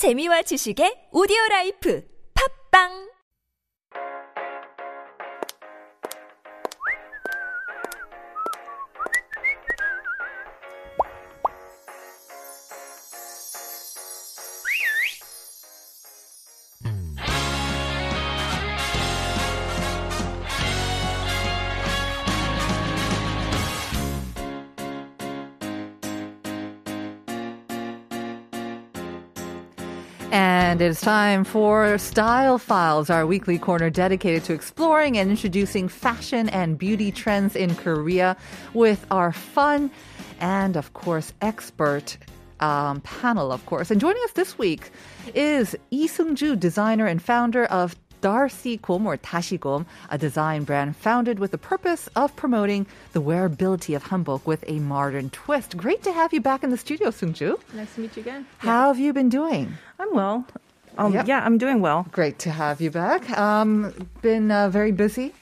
재미와 지식의 오디오 라이프. 팝빵 And it's time for Style Files, our weekly corner dedicated to exploring and introducing fashion and beauty trends in Korea with our fun and, of course, expert um, panel, of course. And joining us this week is Lee Seung-ju, designer and founder of Darcy Gom or Tashigom, a design brand founded with the purpose of promoting the wearability of hanbok with a modern twist. Great to have you back in the studio, Seung-ju. Nice to meet you again. How have you been doing? I'm well. Um, Yep. Yeah, I'm doing well. Great to have you back. Um, been uh, very busy.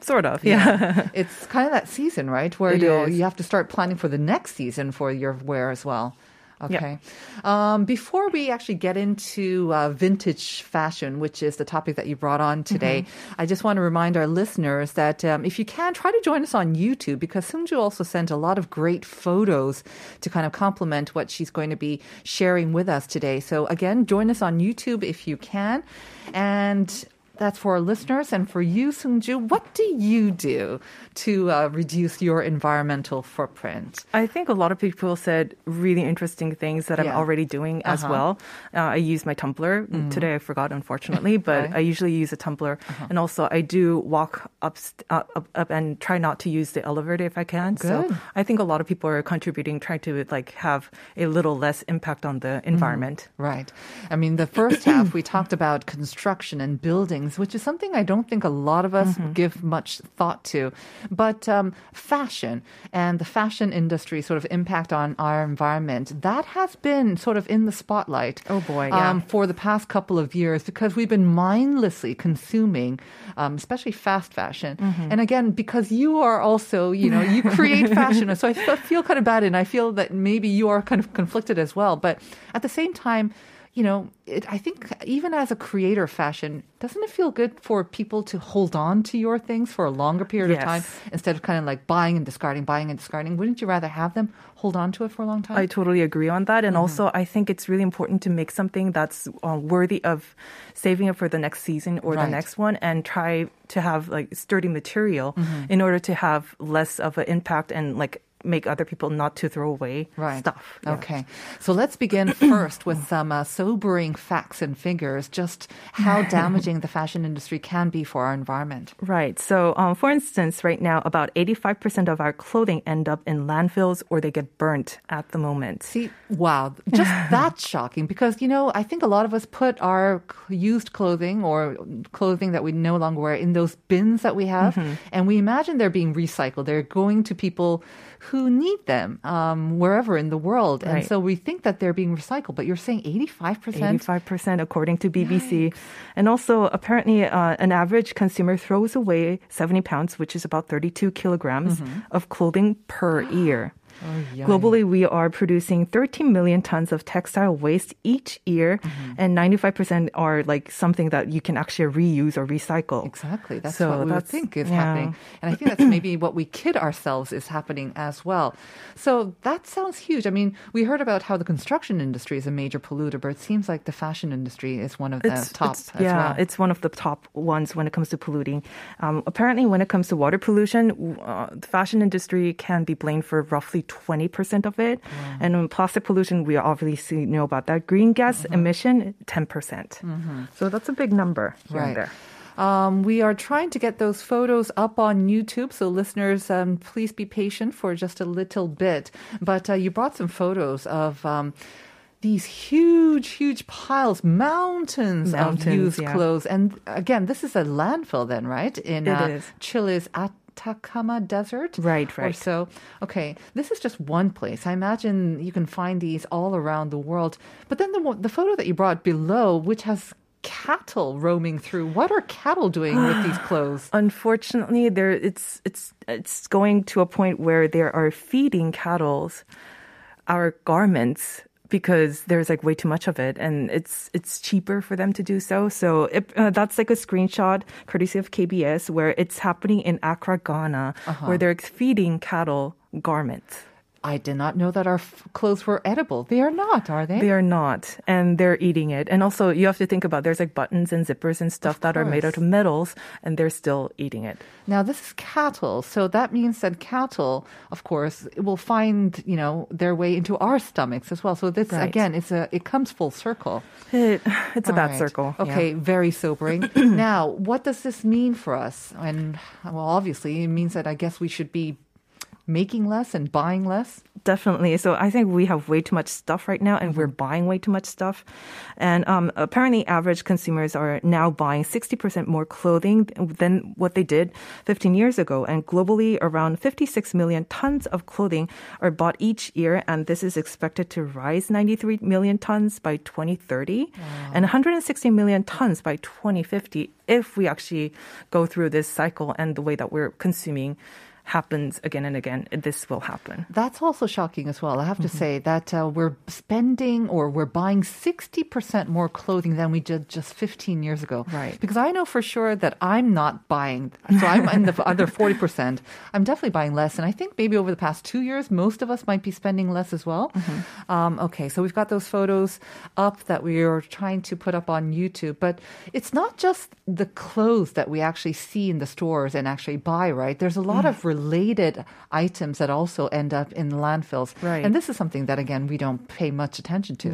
Sort of. Yeah. it's kind of that season, right? Where you you have to start planning for the next season for your wear as well. Okay. Um, before we actually get into uh, vintage fashion, which is the topic that you brought on today, Mm-hmm. I just want to remind our listeners that um, if you can, try to join us on YouTube because Seungju also sent a lot of great photos to kind of complement what she's going to be sharing with us today. So again, join us on YouTube if you can. And that's for our listeners and for you, Seungju. What do you do to uh, reduce your environmental footprint? I think a lot of people said really interesting things that Yeah. I'm already doing as Uh-huh. well. Uh, I use my tumbler. Today I forgot, unfortunately, but. I usually use a tumbler. And also I do walk up, st- uh, up, up and try not to use the elevator if I can. So Good. I think a lot of people are contributing, trying to like have a little less impact on the environment. Right. I mean, the first half, we talked about construction and buildings, which is something I don't think a lot of us give much thought to. But um, fashion and the fashion industry sort of impact on our environment, that has been sort of in the spotlight. Oh, boy, yeah. Um, for the past couple of years because we've been mindlessly consuming, um, especially fast fashion. Mm-hmm. And again, because you are also, you know, you create fashion. So I feel, feel kind of bad and I feel that maybe you are kind of conflicted as well. But at the same time, you know, it, I think even as a creator of fashion, doesn't it feel good for people to hold on to your things for a longer period of time instead of kind of like buying and discarding, buying and discarding? Wouldn't you rather have them hold on to it for a long time? I totally agree on that. And Mm-hmm. also, I think it's really important to make something that's uh, worthy of saving it for the next season or Right. the next one and try to have like sturdy material Mm-hmm. in order to have less of an impact and like make other people not to throw away right. stuff. Yeah. Okay. So let's begin first with some uh, sobering facts and figures, just how damaging the fashion industry can be for our environment. Right. So, um, for instance, right now, about 85% of our clothing end up in landfills or they get burnt at the moment. See, wow, just that's shocking because, you know, I think a lot of us put our used clothing or clothing that we no longer wear in those bins that we have, Mm-hmm. and we imagine they're being recycled. They're going to people who need them um, wherever in the world. And so we think that they're being recycled, but you're saying 85%? 85% according to BBC. And also, apparently, uh, an average consumer throws away 70 pounds, which is about 32 kilograms of clothing per year. Yummy. Globally, we are producing 13 million tons of textile waste each year, and 95% are like something that you can actually reuse or recycle. Exactly. That's So what we that's- think is yeah. happening. And I think that's maybe what we kid ourselves is happening as well. So that sounds huge. I mean, we heard about how the construction industry is a major polluter, but it seems like the fashion industry is one of the top it's- as yeah, well. it's one of the top ones when it comes to polluting. Um, apparently, when it comes to water pollution, uh, the fashion industry can be blamed for roughly 20% of it. And in plastic pollution, we obviously know about that. Green gas Mm-hmm. emission, 10%. percent So that's a big number here and there. Um, we are trying to get those photos up on YouTube, so listeners, um, please be patient for just a little bit. But uh, you brought some photos of. Um, these huge, huge piles, mountains, of used yeah. clothes. And again, this is a landfill then, right? In It uh, is. Chile's Atacama Desert. Right, Or right. so. Okay, this is just one place. I imagine you can find these all around the world. But then the, the photo that you brought below, which has cattle roaming through. What are cattle doing with these clothes? Unfortunately, there it's it's it's going to a point where there are feeding cattle our garments because there's like way too much of it and it's it's cheaper for them to do so. So it, uh, that's like a screenshot courtesy of KBS where it's happening in Accra Ghana where they're feeding cattle garments I did not know that our f- clothes were edible. They are not, are they? They are not, and they're eating it. And also, you have to think about there's like buttons and zippers and stuff that are made out of metals, and they're still eating it. Now, this is cattle, so that means that cattle, of course, will find you know their way into our stomachs as well. So this Right. again, it's a it comes full circle. It, it's a All bad right. circle. yeah. Okay, very sobering. now, what does this mean for us? And well, obviously, it means that I guess we should be making less and buying less. Definitely. So I think we have way too much stuff right now, and we're buying way too much stuff. And um, apparently, average consumers are now buying 60% more clothing than what they did 15 years ago. And globally, around 56 million tons of clothing are bought each year, and this is expected to rise 93 million tons by 2030 and 160 million tons by 2050 if we actually go through this cycle and the way that we're consuming happens again and again. This will happen. That's also shocking as well. I have to Mm-hmm. say that uh, we're spending or we're buying 60% more clothing than we did just 15 years ago. Right. Because I know for sure that I'm not buying, so I'm in the other 40%. I'm definitely buying less. And I think maybe over the past two years, most of us might be spending less as well. Mm-hmm. Um, okay, so we've got those photos up that we are trying to put up on YouTube. But it's not just the clothes that we actually see in the stores and actually buy, right? There's a lot Mm. of related items that also end up in landfills. Right. And this is something that again we don't pay much attention to.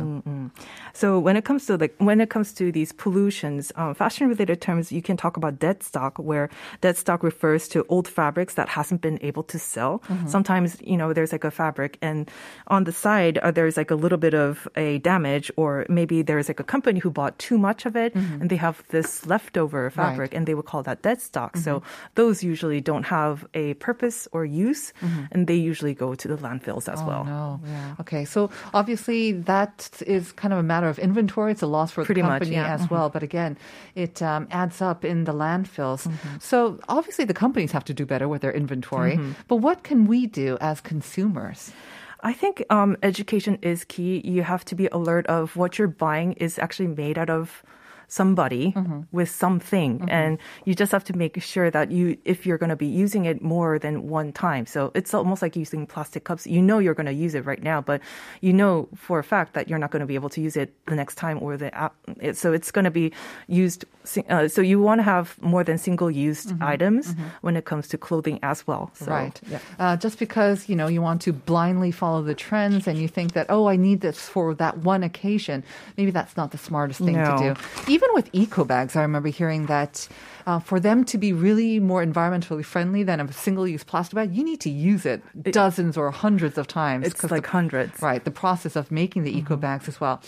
So when it comes to like when it comes to these pollutions, um, fashion related terms, you can talk about dead stock, where dead stock refers to old fabrics that hasn't been able to sell. Sometimes you know there's like a fabric, and on the side uh, there's like a little bit of a damage, or maybe there's like a company who bought too much of it, and they have this leftover fabric, and they would call that dead stock. So those usually don't have a purpose or use, and they usually go to the landfills as well. Oh, No. Okay. So obviously that is kind of a matter of inventory. It's a loss for Pretty the much, company yeah. as well. But again, it um, adds up in the landfills. Mm-hmm. So obviously the companies have to do better with their inventory. Mm-hmm. But what can we do as consumers? I think um, education is key. You have to be alert of what you're buying is actually made out of somebody with something and you just have to make sure that you if you're going to be using it more than one time so it's almost like using plastic cups you know you're going to use it right now but you know for a fact that you're not going to be able to use it the next time or the app it, so it's going to be used uh, so you want to have more than single used items when it comes to clothing as well so right. yeah. Uh, just because you know you want to blindly follow the trends and you think that oh I need this for that one occasion, maybe that's not the smartest thing No. to do. Even with eco bags, I remember hearing that. Uh, for them to be really more environmentally friendly than a single-use plastic bag, you need to use it dozens or hundreds of times. It's like the, hundreds right the process of making the eco bags as well.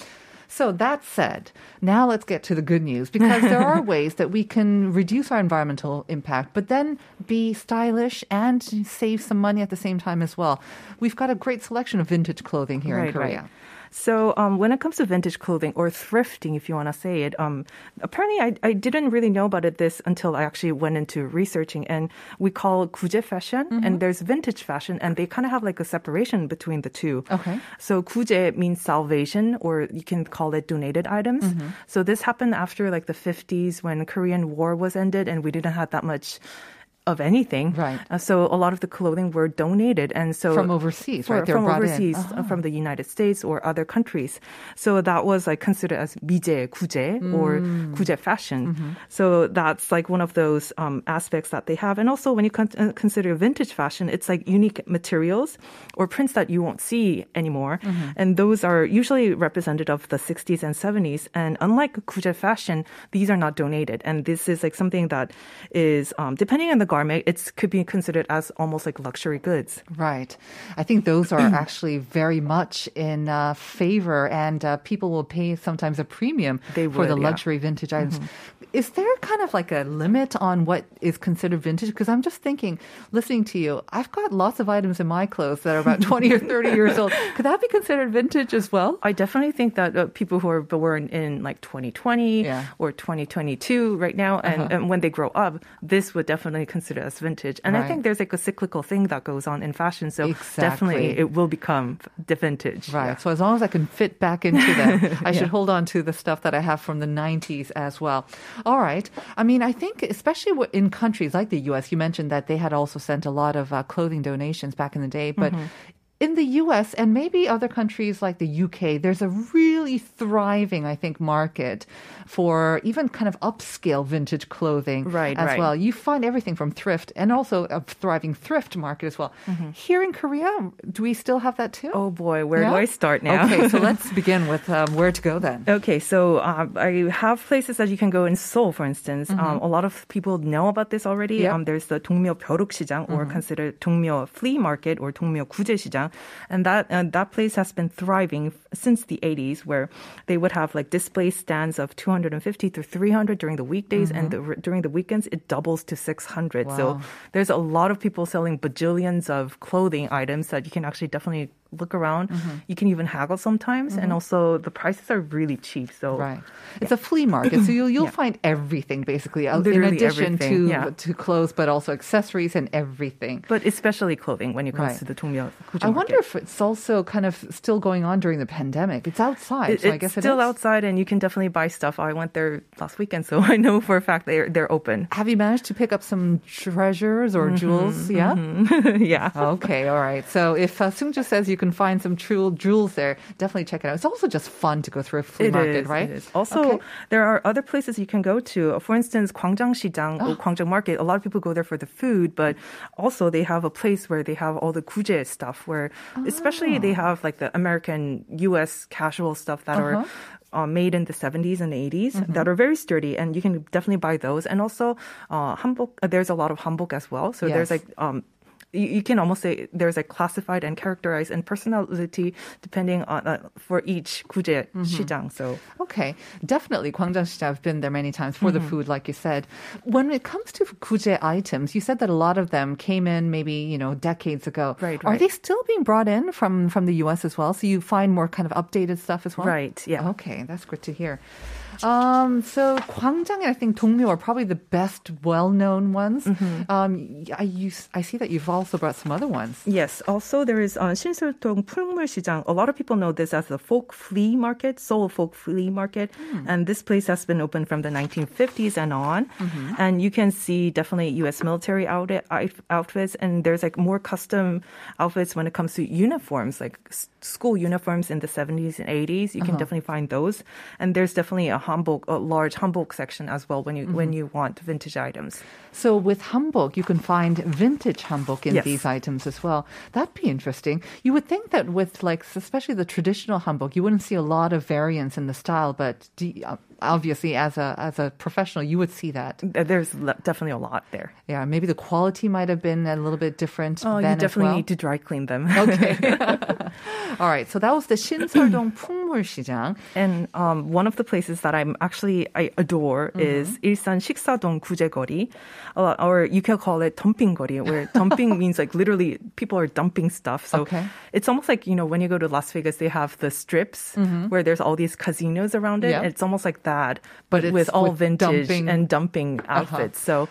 So that said, now let's get to the good news because there are ways that we can reduce our environmental impact, but then be stylish and save some money at the same time as well. We've got a great selection of vintage clothing here in Korea. So um, when it comes to vintage clothing or thrifting, if you want to say it, um, apparently I, I didn't really know about it this until I actually went into researching. And we call kuje fashion, and there's vintage fashion, and they kind of have like a separation between the two. Okay. So kuje means salvation, or you can call it donated items. So this happened after like the 50s when Korean War was ended, and we didn't have that much of anything. Right. Uh, so a lot of the clothing were donated, and so From overseas, For- right? They were From brought in. overseas, uh, from the United States or other countries. So that was like considered as 미제 구제 or Mm. 구제 fashion. Mm-hmm. So that's like one of those um, aspects that they have. And also when you con- uh, consider vintage fashion, it's like unique materials or prints that you won't see anymore. Mm-hmm. And those are usually representative of the 60s and 70s. And unlike 구제 fashion, these are not donated. And this is like something that is, um, depending on the garment, it could be considered as almost like luxury goods. Right. I think those are actually very much in uh, favor, and uh, people will pay sometimes a premium They for the would, yeah. Mm-hmm. luxury vintage items. Is there kind of like a limit on what is considered vintage? Because I'm just thinking, listening to you, I've got lots of items in my clothes that are about 20 or 30 years old. Could that be considered vintage as well? I definitely think that uh, people who are born in like 2020 Yeah. or 2022 right now, and, and when they grow up, this would definitely consider considered as vintage. And I think there's like a cyclical thing that goes on in fashion. So Exactly. definitely it will become the vintage. Right. Yeah. So as long as I can fit back into that, I should hold on to the stuff that I have from the 90s as well. All right. I mean, I think especially in countries like the US, you mentioned that they had also sent a lot of uh, clothing donations back in the day, but in the US and maybe other countries like the UK, there's a really thriving, I think, market for even kind of upscale vintage clothing Right, as right. well. You find everything from thrift and also a thriving thrift market as well. Here in Korea, do we still have that too? Oh boy, where do Yeah? I start now? Okay, so let's begin with um, where to go then. Okay, so uh, I have places that you can go in Seoul, for instance. Um, a lot of people know about this already. Yep. Um, there's the 동묘 벼룩시장, or considered 동묘 flea market or 동묘 구제시장, and that uh, that place has been thriving since the 80s, where they would have like display stands of 250 to 300 during the weekdays, and the, during the weekends it doubles to 600. So there's a lot of people selling bajillions of clothing items that you can actually definitely look around, mm-hmm. you can even haggle sometimes. Mm-hmm. And also, the prices are really cheap. So right, yeah. it's a flea market, so you'll you'll yeah. find everything basically, uh, Literally in addition everything. to yeah. to clothes, but also accessories and everything. But especially clothing when it comes right. to the Dongmyo. I wonder market. if it's also kind of still going on during the pandemic. It's outside, it, so I guess it's still outside, and you can definitely buy stuff. I went there last weekend, so I know for a fact they're they're open. Have you managed to pick up some treasures or mm-hmm, jewels? Yeah, mm-hmm. yeah. Okay, all right. So if uh, Sung just says you you can find some true jewels there. Definitely check it out. It's also just fun to go through a flea it market, is, right? It is. Also, okay. there are other places you can go to. For instance, Gwangjangsijang oh. or Gwangjang Market. A lot of people go there for the food, but also they have a place where they have all the guje stuff. Where oh. especially they oh. have like the American U.S. casual stuff that uh-huh. are uh, made in the 70s and 80s mm-hmm. that are very sturdy, and you can definitely buy those. And also, uh, hanbok, uh, there's a lot of hanbok as well. So yes. there's like um, you, you can almost say there's a classified and characterized and personality depending on uh, for each kuje Mm-hmm. 시장. So Okay, definitely. Gwangjang I've been there many times for the Mm-hmm. food, like you said. When it comes to kuje items, you said that a lot of them came in maybe you know decades ago. Right, Are they still being brought in from from the U.S. as well? So you find more kind of updated stuff as well. Right, yeah. Okay, that's good to hear. Um, so Gwangjang and I think Dongmyo are probably the best well-known ones. Mm-hmm. Um, I, you, I see that you've also brought some other ones. Yes. Also, there is on uh, Sinseoldong Pungmulsijang. A lot of people know this as the folk flea market, Seoul folk flea market, mm. and this place has been open from the 1950s and on. Mm-hmm. And you can see definitely U.S. military outfit, outfits, and there's like more custom outfits when it comes to uniforms, like school uniforms in the 70s and 80s. You can uh-huh. definitely find those, and there's definitely a hanbok, a large hanbok section as well when you when you want vintage items. So with hanbok, you can find vintage hanbok in Yes. these items as well. That'd be interesting. You would think that with like, especially the traditional hanbok, you wouldn't see a lot of variance in the style, but do uh, obviously as a as a professional, you would see that. There's le- definitely a lot there. Yeah, maybe the quality might have been a little bit different. Oh, then you definitely as well. need to dry clean them. Okay. All right. So that was the 신설동 풍물시장. And um, one of the places that I'm actually I adore Mm-hmm. is 일산 식사동 구제거리, uh, or you can call it dumping거리, where dumping means like literally people are dumping stuff. So Okay. it's almost like you know when you go to Las Vegas, they have the strips where there's all these casinos around it. Mm-hmm. Yeah. It's almost like that, But with all with vintage dumping. and dumping uh-huh. outfits. So.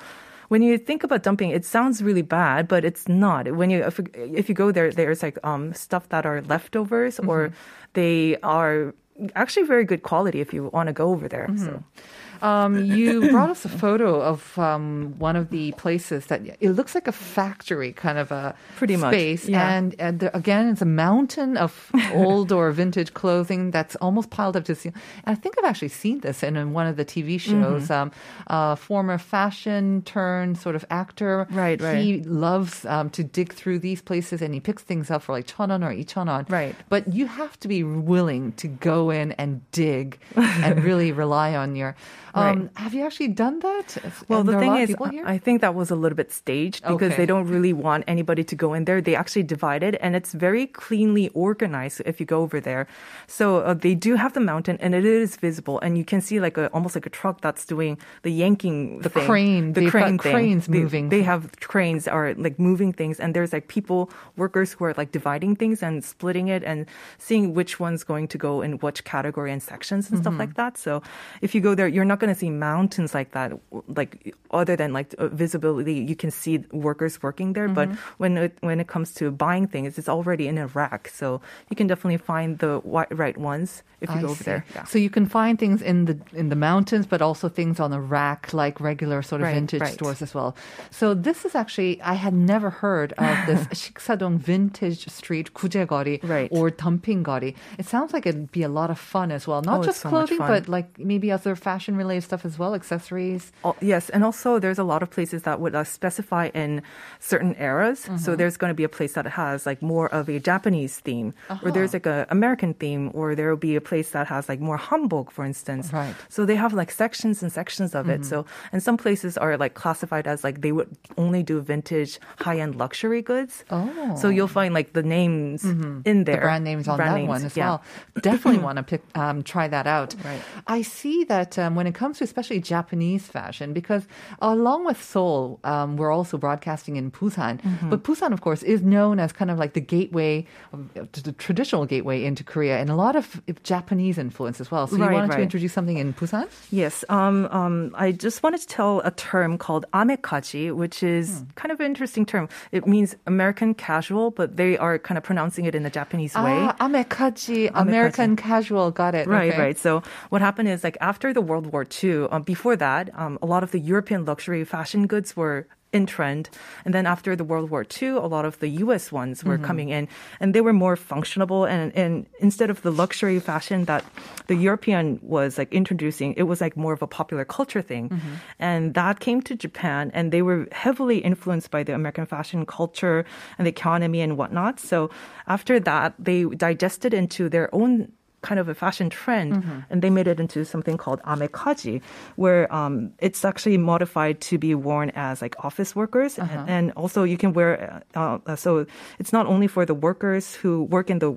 When you think about dumping, it sounds really bad, but it's not. When you if, if you go there, there's like um, stuff that are leftovers, or mm-hmm. they are actually very good quality if you want to go over there. So mm-hmm. Um, you brought us a photo of um, one of the places that it looks like a factory kind of a Pretty space, much, yeah. and, and there, again, it's a mountain of old or vintage clothing that's almost piled up to see. And I think I've actually seen this in, in one of the TV shows. Mm-hmm. Um, former fashion turn sort of actor, right? Right. He loves um, to dig through these places and he picks things up for like chonon or ichonon, right? But you have to be willing to go in and dig and really rely on your um, Right. Have you actually done that? Well, And the there are a thing is. I think that was a little bit staged because Okay. they don't really want anybody to go in there. They actually divide it, and it's very cleanly organized if you go over there. So uh, they do have the mountain, and it is visible, and you can see like a almost like a truck that's doing the yanking, The thing. crane. the They've crane thing. cranes They- moving. They have cranes are like moving things, and there's like people, workers who are like dividing things and splitting it and seeing which one's going to go in which category and sections and stuff Mm-hmm. like that. So if you go there, you're not going to see mountains like that, like other than like uh, visibility. You can see workers working there, but Mm-hmm. when it when it comes to buying things, it's already in a rack. So you can definitely find the wi- right ones if you I go over see. there. Yeah. So you can find things in the in the mountains, but also things on the rack, like regular sort of Right, vintage right. stores as well. So this is actually I had never heard of this 식사동 Vintage Street 구제거리 Right. or dumping거리. It sounds like it'd be a lot of fun as well. Not Oh, it's just so much clothing, fun. but like maybe other fashion related stuff as well, accessories. Oh, yes, and also there's a lot of places that would uh, specify in certain eras. Mm-hmm. So there's going to be a place that has like more of a Japanese theme, or there's Uh-huh. like a American theme, or there will be a place that has like more Hamburg, for instance. Right. Mm-hmm. So they have like sections and sections of it. So and some places are like classified as like they would only do vintage high-end luxury goods. Oh. So you'll find like the names in there, the brand names on Brand that names, one as yeah. well. Definitely want to pick, um, try that out. Right. I see that um, when it comes to especially Japanese fashion, because along with Seoul, um, we're also broadcasting in Busan. Mm-hmm. But Busan, of course, is known as kind of like the gateway, the traditional gateway into Korea, and a lot of Japanese influence as well. So you Right, wanted to introduce something in Busan? Yes. Um, um, I just wanted to tell a term called amekaji, which is Hmm. kind of an interesting term. It means American casual, but they are kind of pronouncing it in the Japanese way. Ah, amekaji, American casual. Got it. Right, Okay. right. So what happened is like after the World War II, um, before that, um, a lot of the European luxury fashion goods were in trend. And then after the World War II, a lot of the US ones were coming in and they were more functional. And, and instead of the luxury fashion that the European was like introducing, it was like more of a popular culture thing. And that came to Japan and they were heavily influenced by the American fashion culture and the economy and whatnot. So after that, they digested into their own kind of a fashion trend, and they made it into something called amekaji, where um, it's actually modified to be worn as like office workers, and, and also you can wear. Uh, uh, so it's not only for the workers who work in the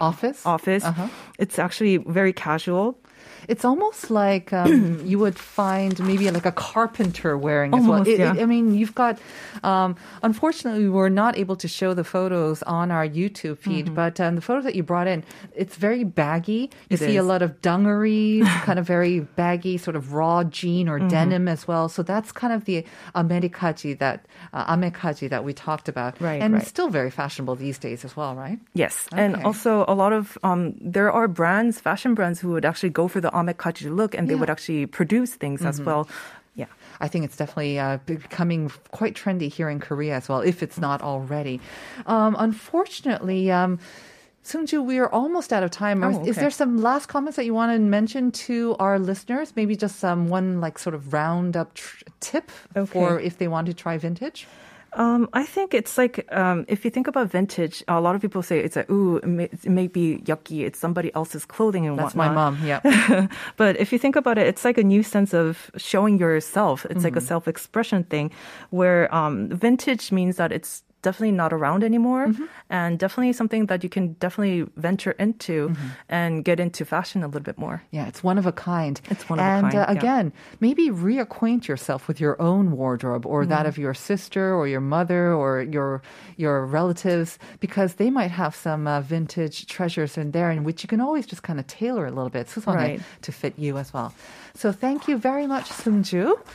Office? office. Uh-huh. It's actually very casual. It's almost like um, you would find maybe like a carpenter wearing as well. It- yeah. it- I mean, you've got. Um, unfortunately, we are not able to show the photos on our YouTube feed, Mm-hmm. but um, the photos that you brought in, it's very baggy. You It see a lot of dungarees, kind of very baggy, sort of raw jean Mm-hmm. or denim as well. So that's kind of the amekaji that uh, amekaji that we talked about, Right, and right. it's still very fashionable these days as well, right? Yes, and also a lot of um, there are brands, fashion brands, who would actually go for the amekaji look, and they would actually produce things as well. Yeah. I think it's definitely uh, becoming quite trendy here in Korea as well, if it's not already. Um, unfortunately, um, Sungju, we are almost out of time. Oh, Is there some last comments that you want to mention to our listeners? Maybe just some one like sort of roundup tr- tip for if they want to try vintage. Um, I think it's like um, if you think about vintage, a lot of people say it's like, ooh, it may, it may be yucky. It's somebody else's clothing and That's my mom. Yeah. but if you think about it, it's like a new sense of showing yourself. It's like a Mm-hmm. self-expression thing, where um, vintage means that it's definitely not around anymore mm-hmm. and definitely something that you can definitely venture into mm-hmm. and get into fashion a little bit more. Yeah, it's one of a kind. It's one and, of a kind. And uh, yeah. again, maybe reacquaint yourself with your own wardrobe or mm-hmm. that of your sister or your mother or your your relatives because they might have some uh, vintage treasures in there in which you can always just kind of tailor a little bit right. to fit you as well. So thank you very much, Sungju.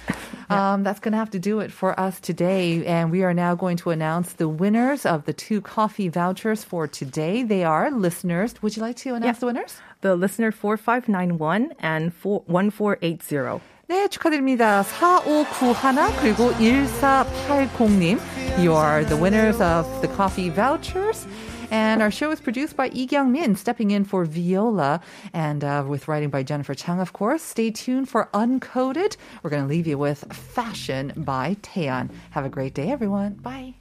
Um, that's going to have to do it for us today. And we are now going to announce the winners of the two coffee vouchers for today. They are listeners. Would you like to announce Yeah. the winners? The listener 4591 and 4, 1480. 네, 축하드립니다. 4591 그리고 1480님. You are the winners of the coffee vouchers. And our show is produced by Lee Kyung-min, stepping in for Viola, and uh, with writing by Jennifer Chang, of course. Stay tuned for Uncoded. We're going to leave you with Fashion by Taeyeon. Have a great day, everyone. Bye.